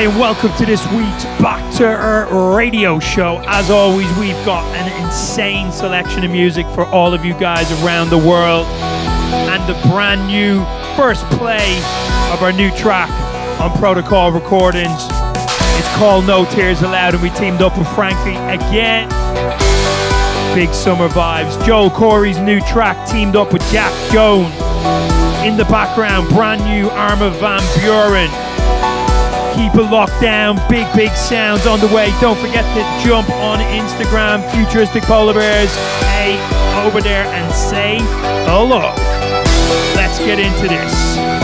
Hi, and welcome to this week's Back to Earth radio show. As always, we've got an insane selection of music for all of you guys around the world. And the brand new first play of our new track on Protocol Recordings. It's called No Tears Allowed, and we teamed up with Franky again. Big summer vibes. Joel Corry's new track teamed up with Jax Jones. In the background, brand new Armin van Buuren. Keep it locked down. Big, big sounds on the way. Don't forget to jump on Instagram, Futuristic Polar Bears. Hey, over there and say hello. Let's get into this.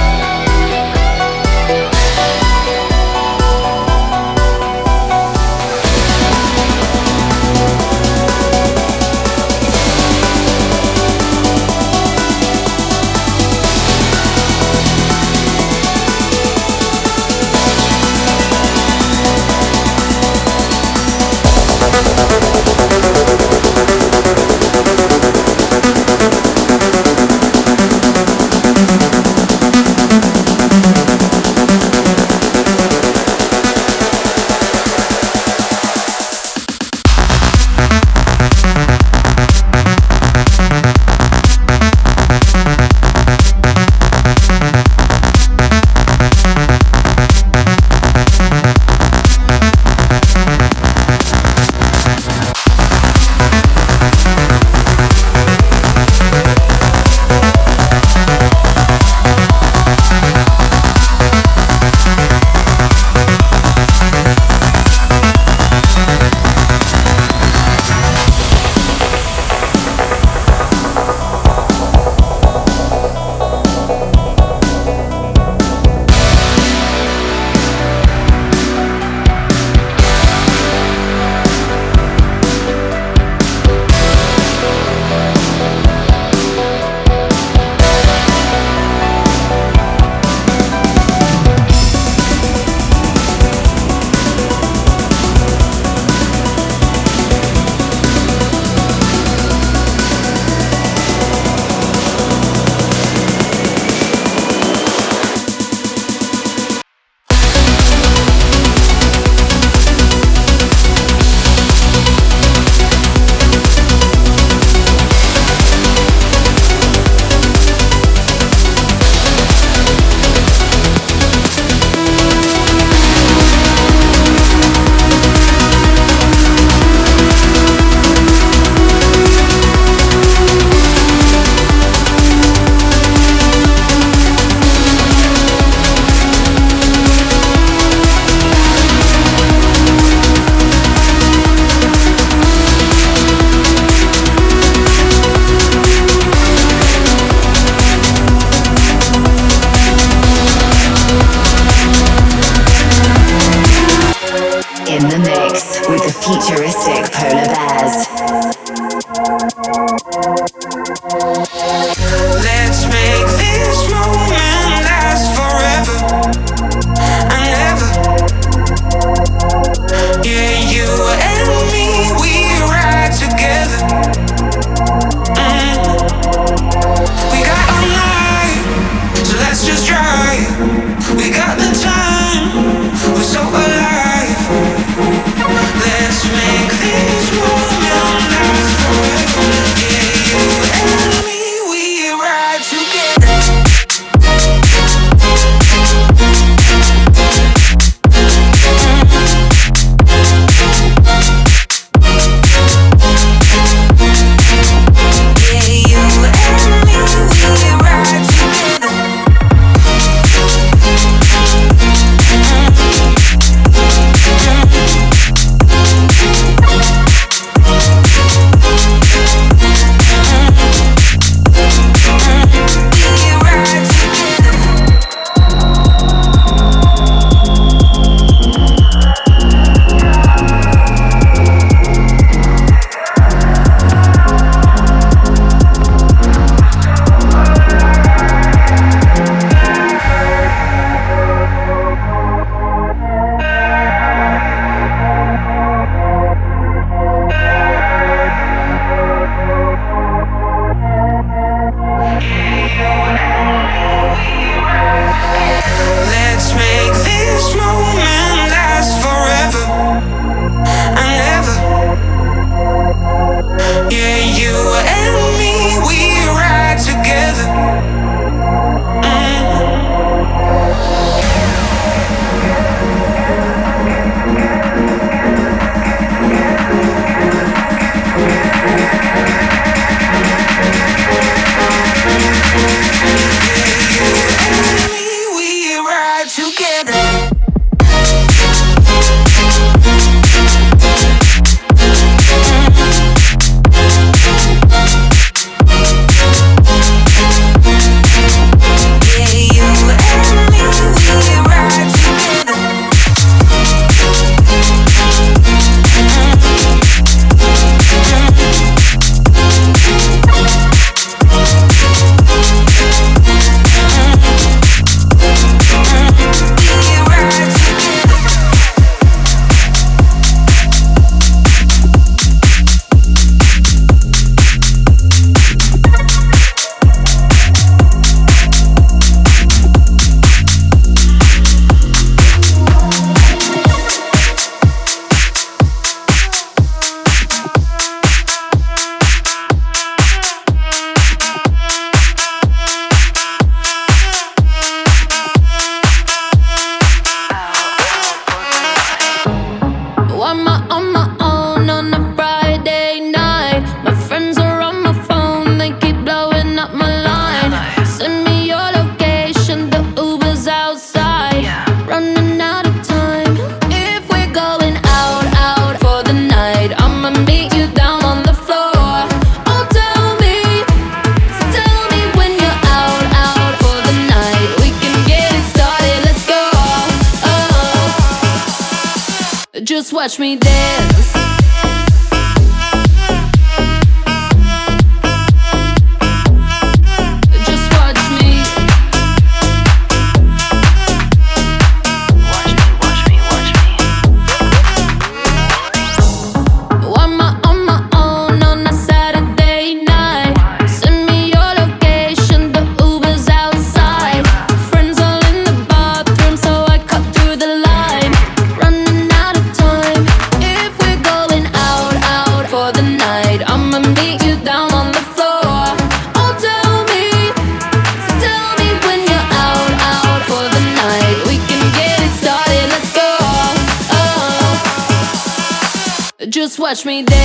touch me.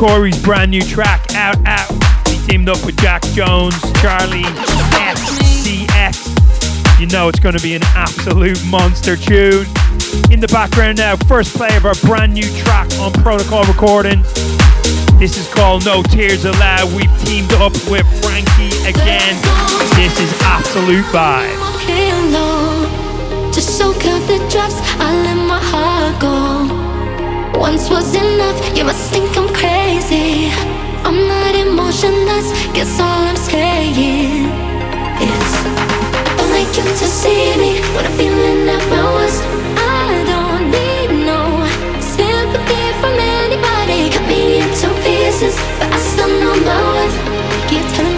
Corry's brand new track, Out Out. He teamed up with Jax Jones, Charli, XCX. You know it's going to be an absolute monster tune. In the background now, first play of our brand new track on Protocol Recording. This is called No Tears Allowed. We've teamed up with Franky again. This is absolute vibe. To soak up the drops, I let my heart go. Once was enough, you must think I'm crazy. I'm not emotionless, guess all I'm saying is I don't like you to see me when I'm feeling at my worst. I don't need no sympathy from anybody. Cut me into pieces, but I still know my worth. Keep telling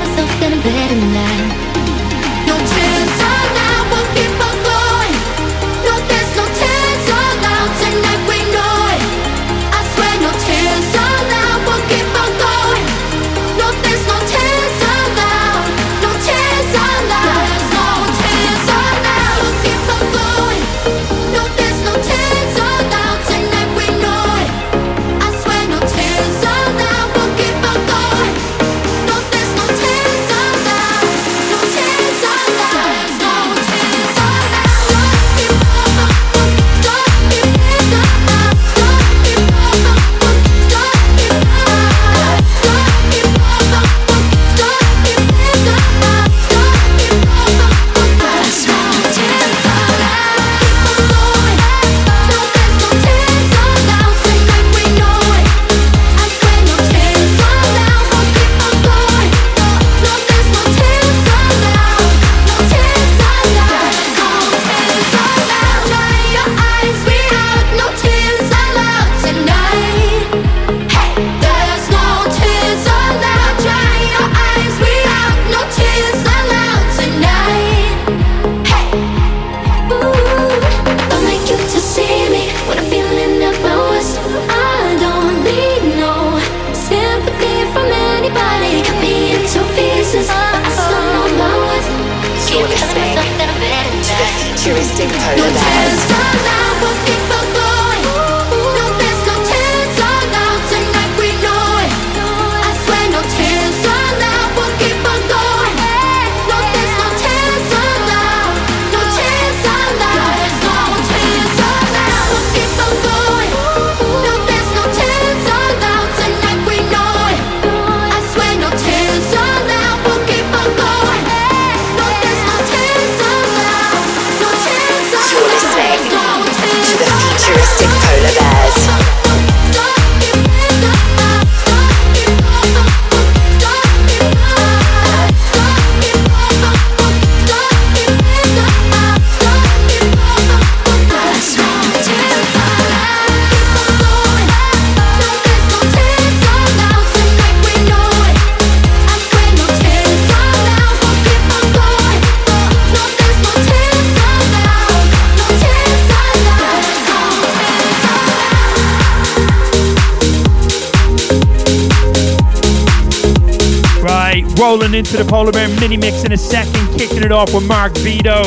rolling into the Polar Bear mini mix in a second, kicking it off with Marc Vefo.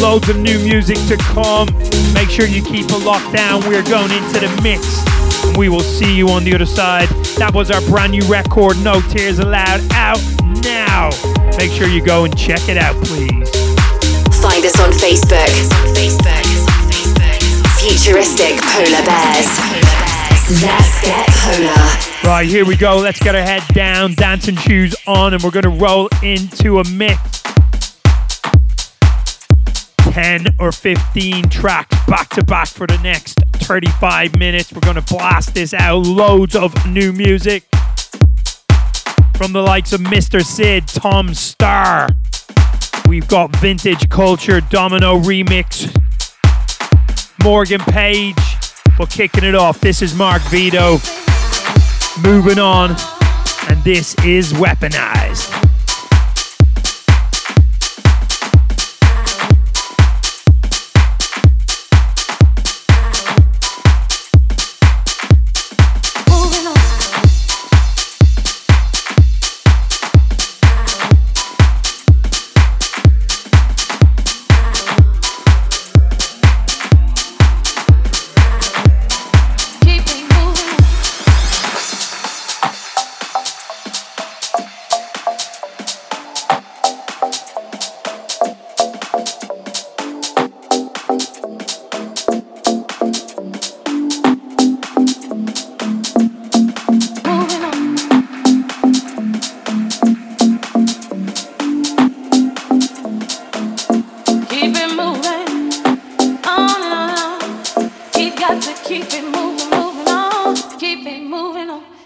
Loads of new music to come. Make sure you keep it locked down. We're going into the mix. We will see you on the other side. That was our brand new record, No Tears Allowed, out now. Make sure you go and check it out, please. Find us on Facebook. Futuristic Polar Bears. Let's get polar. Right, here we go. Let's get our head down, dancing shoes on, and we're going to roll into a mix. 10 or 15 tracks back to back for the next 35 minutes. We're going to blast this out. Loads of new music from the likes of Mr. Sid, Tom Staar. We've got Vintage Culture, Domino Remix, Morgan Page. But kicking it off, this is Marc Vefo. Moving on, and this is Weaponized. keep it moving on.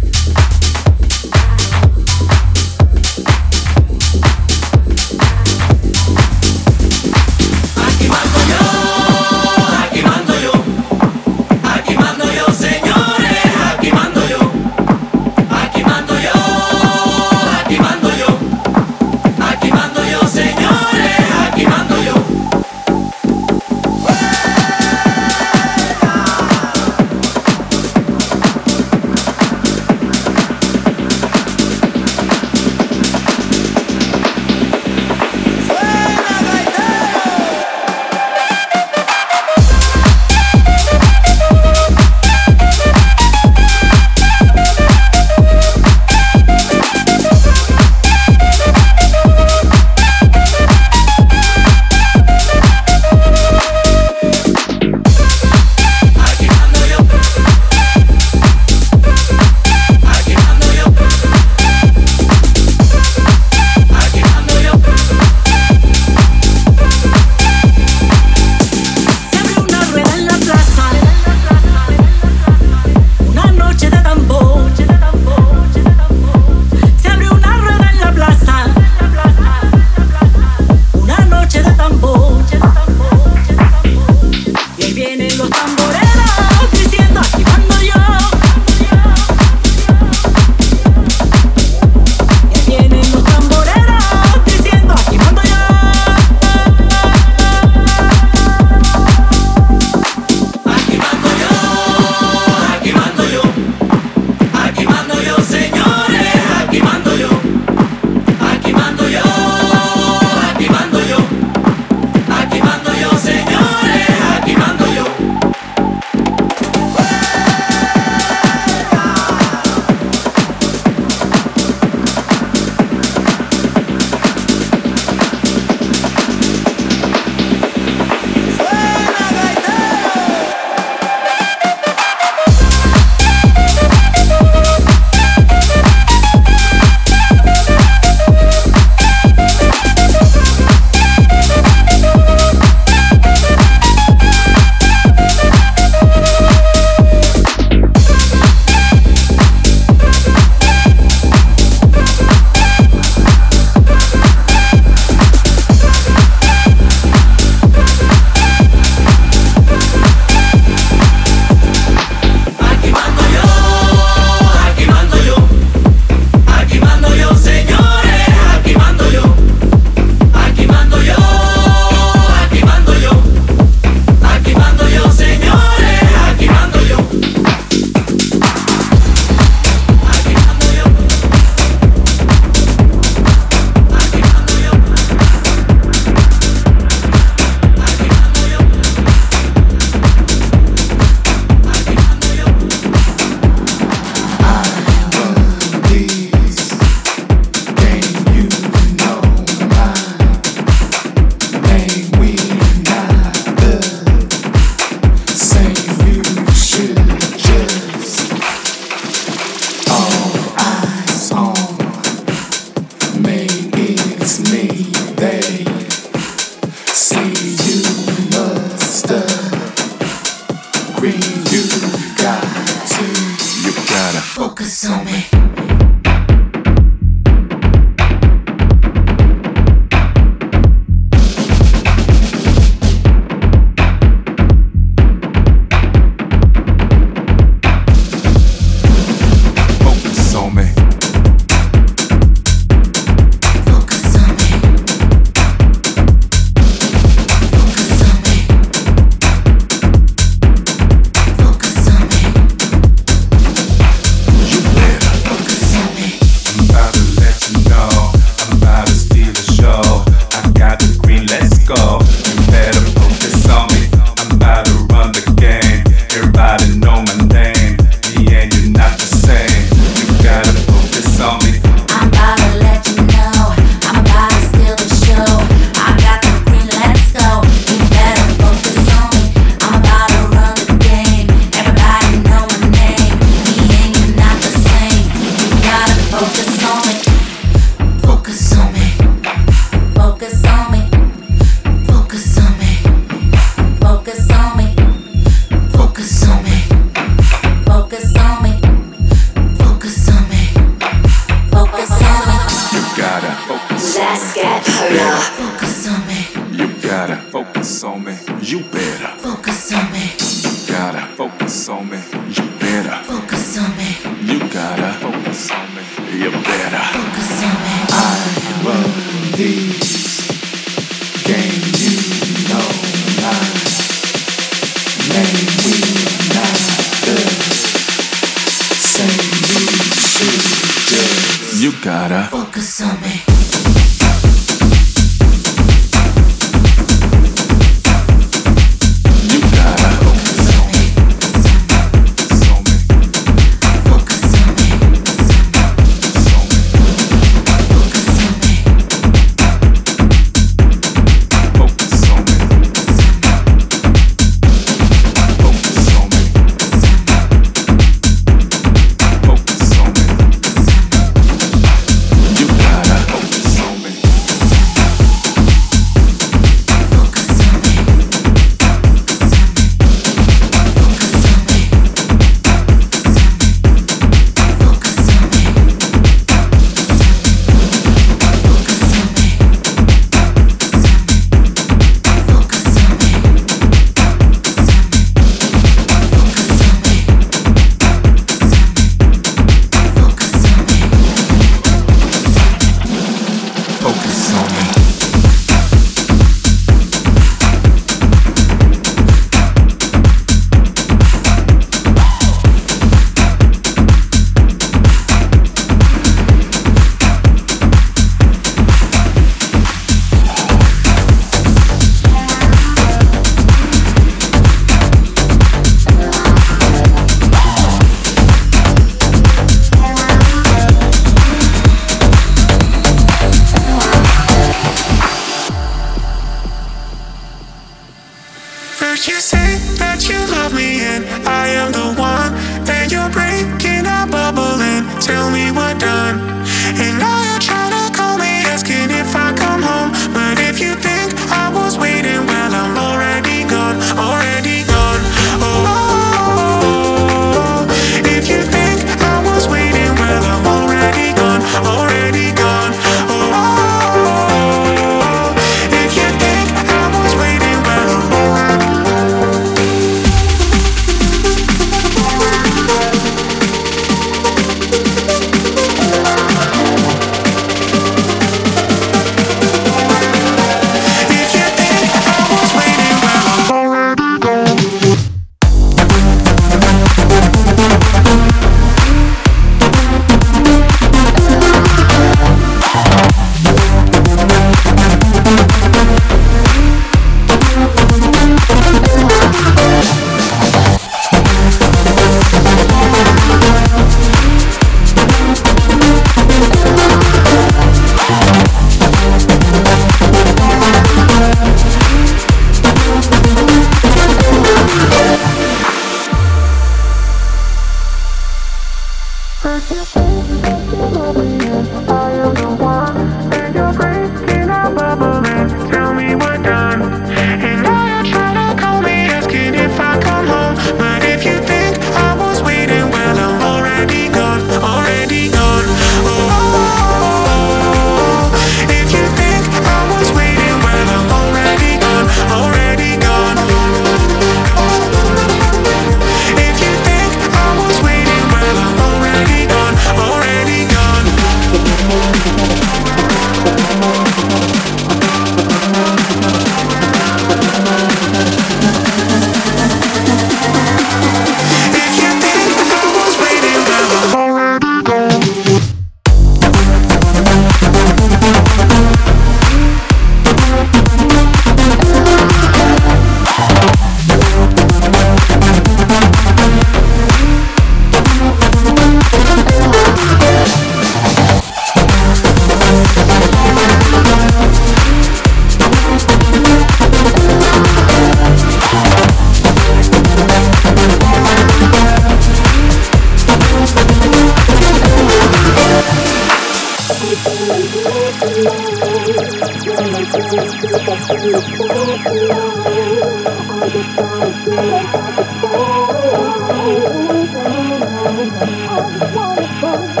Rolling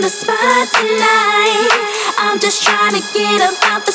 the spot tonight. I'm just trying to get about the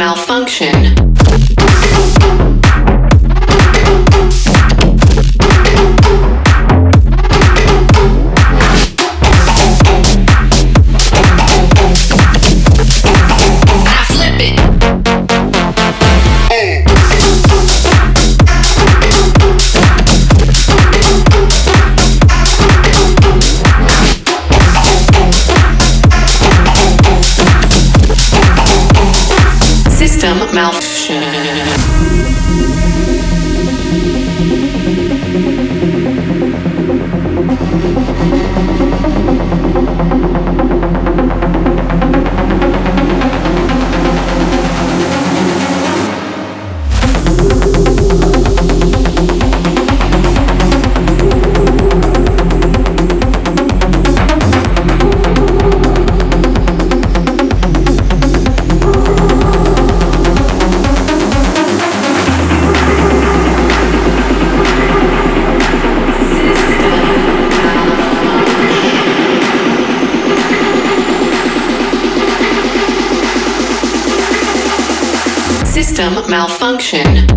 malfunction. System malfunction. Malfunction.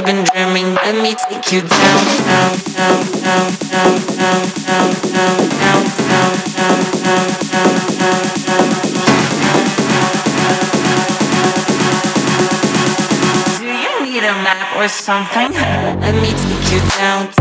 You've been dreaming. Let me take you down, down, down, down, down, down, down, down, down, down, down, down, down, down, down. Do you need a map or something? Let me take you down, down.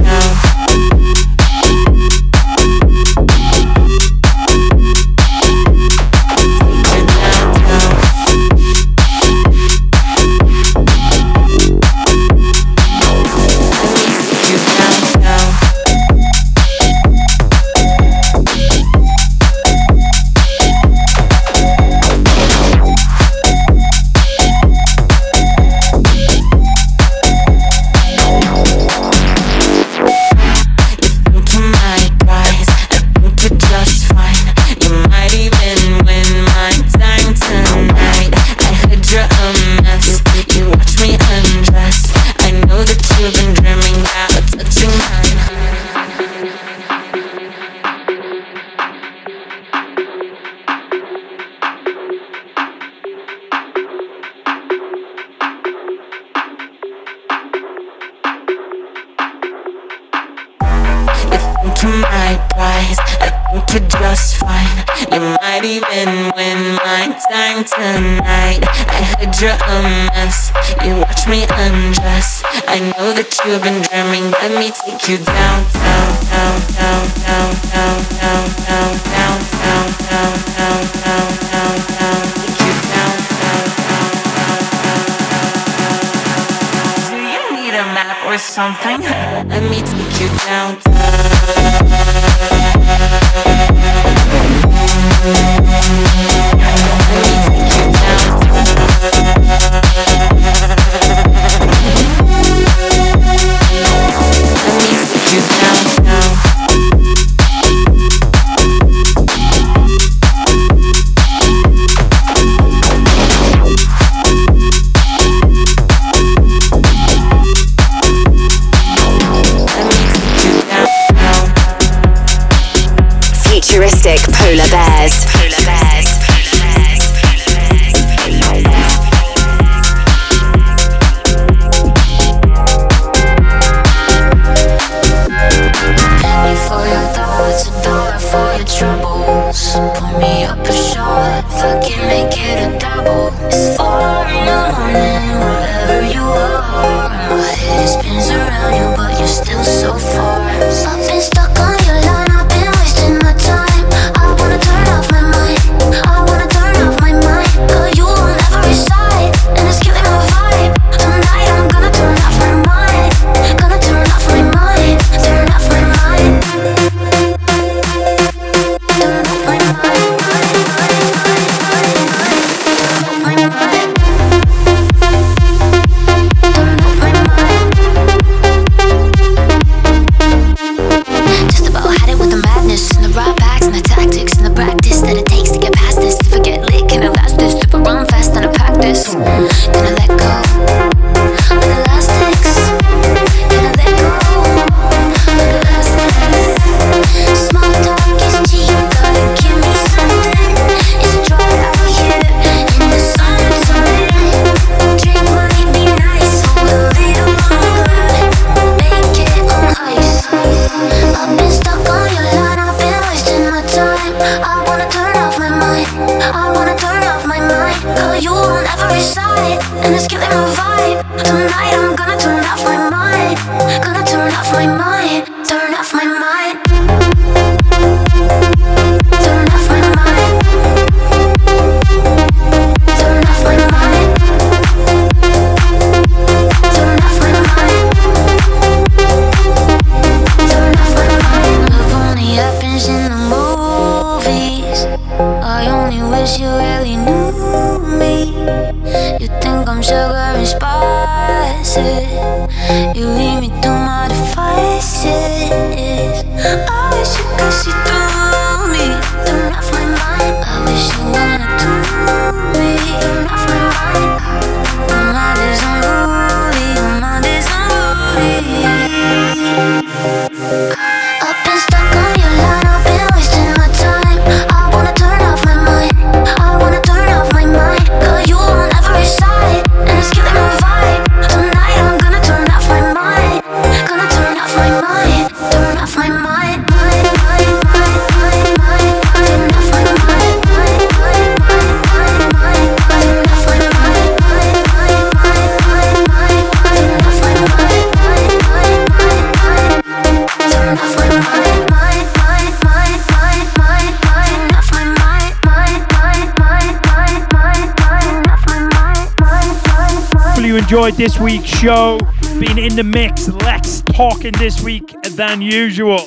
enjoyed this week's show. Been in the mix, less talking this week than usual.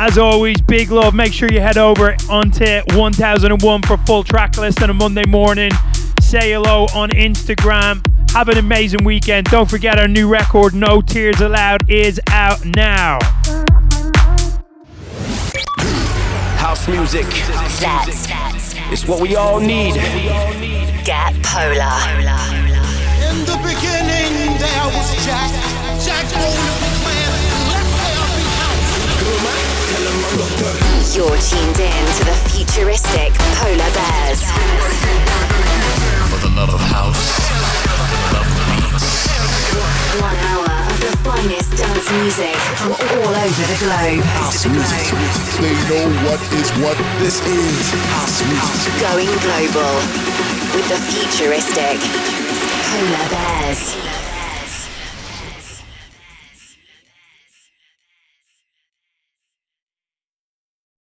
As always, big love. Make sure you head over onto 1001 for full track list on a Monday morning. Say hello on Instagram. Have an amazing weekend. Don't forget our new record, No Tears Allowed, is out now. House music. That's, that's, that's, it's what we all need. Get polar. You're tuned in to the futuristic Polar Bears. For the love of house, the beats. One hour of the finest dance music from all over the globe. House music. They know what is what this is. House music. Going global with the futuristic. Polar Bears.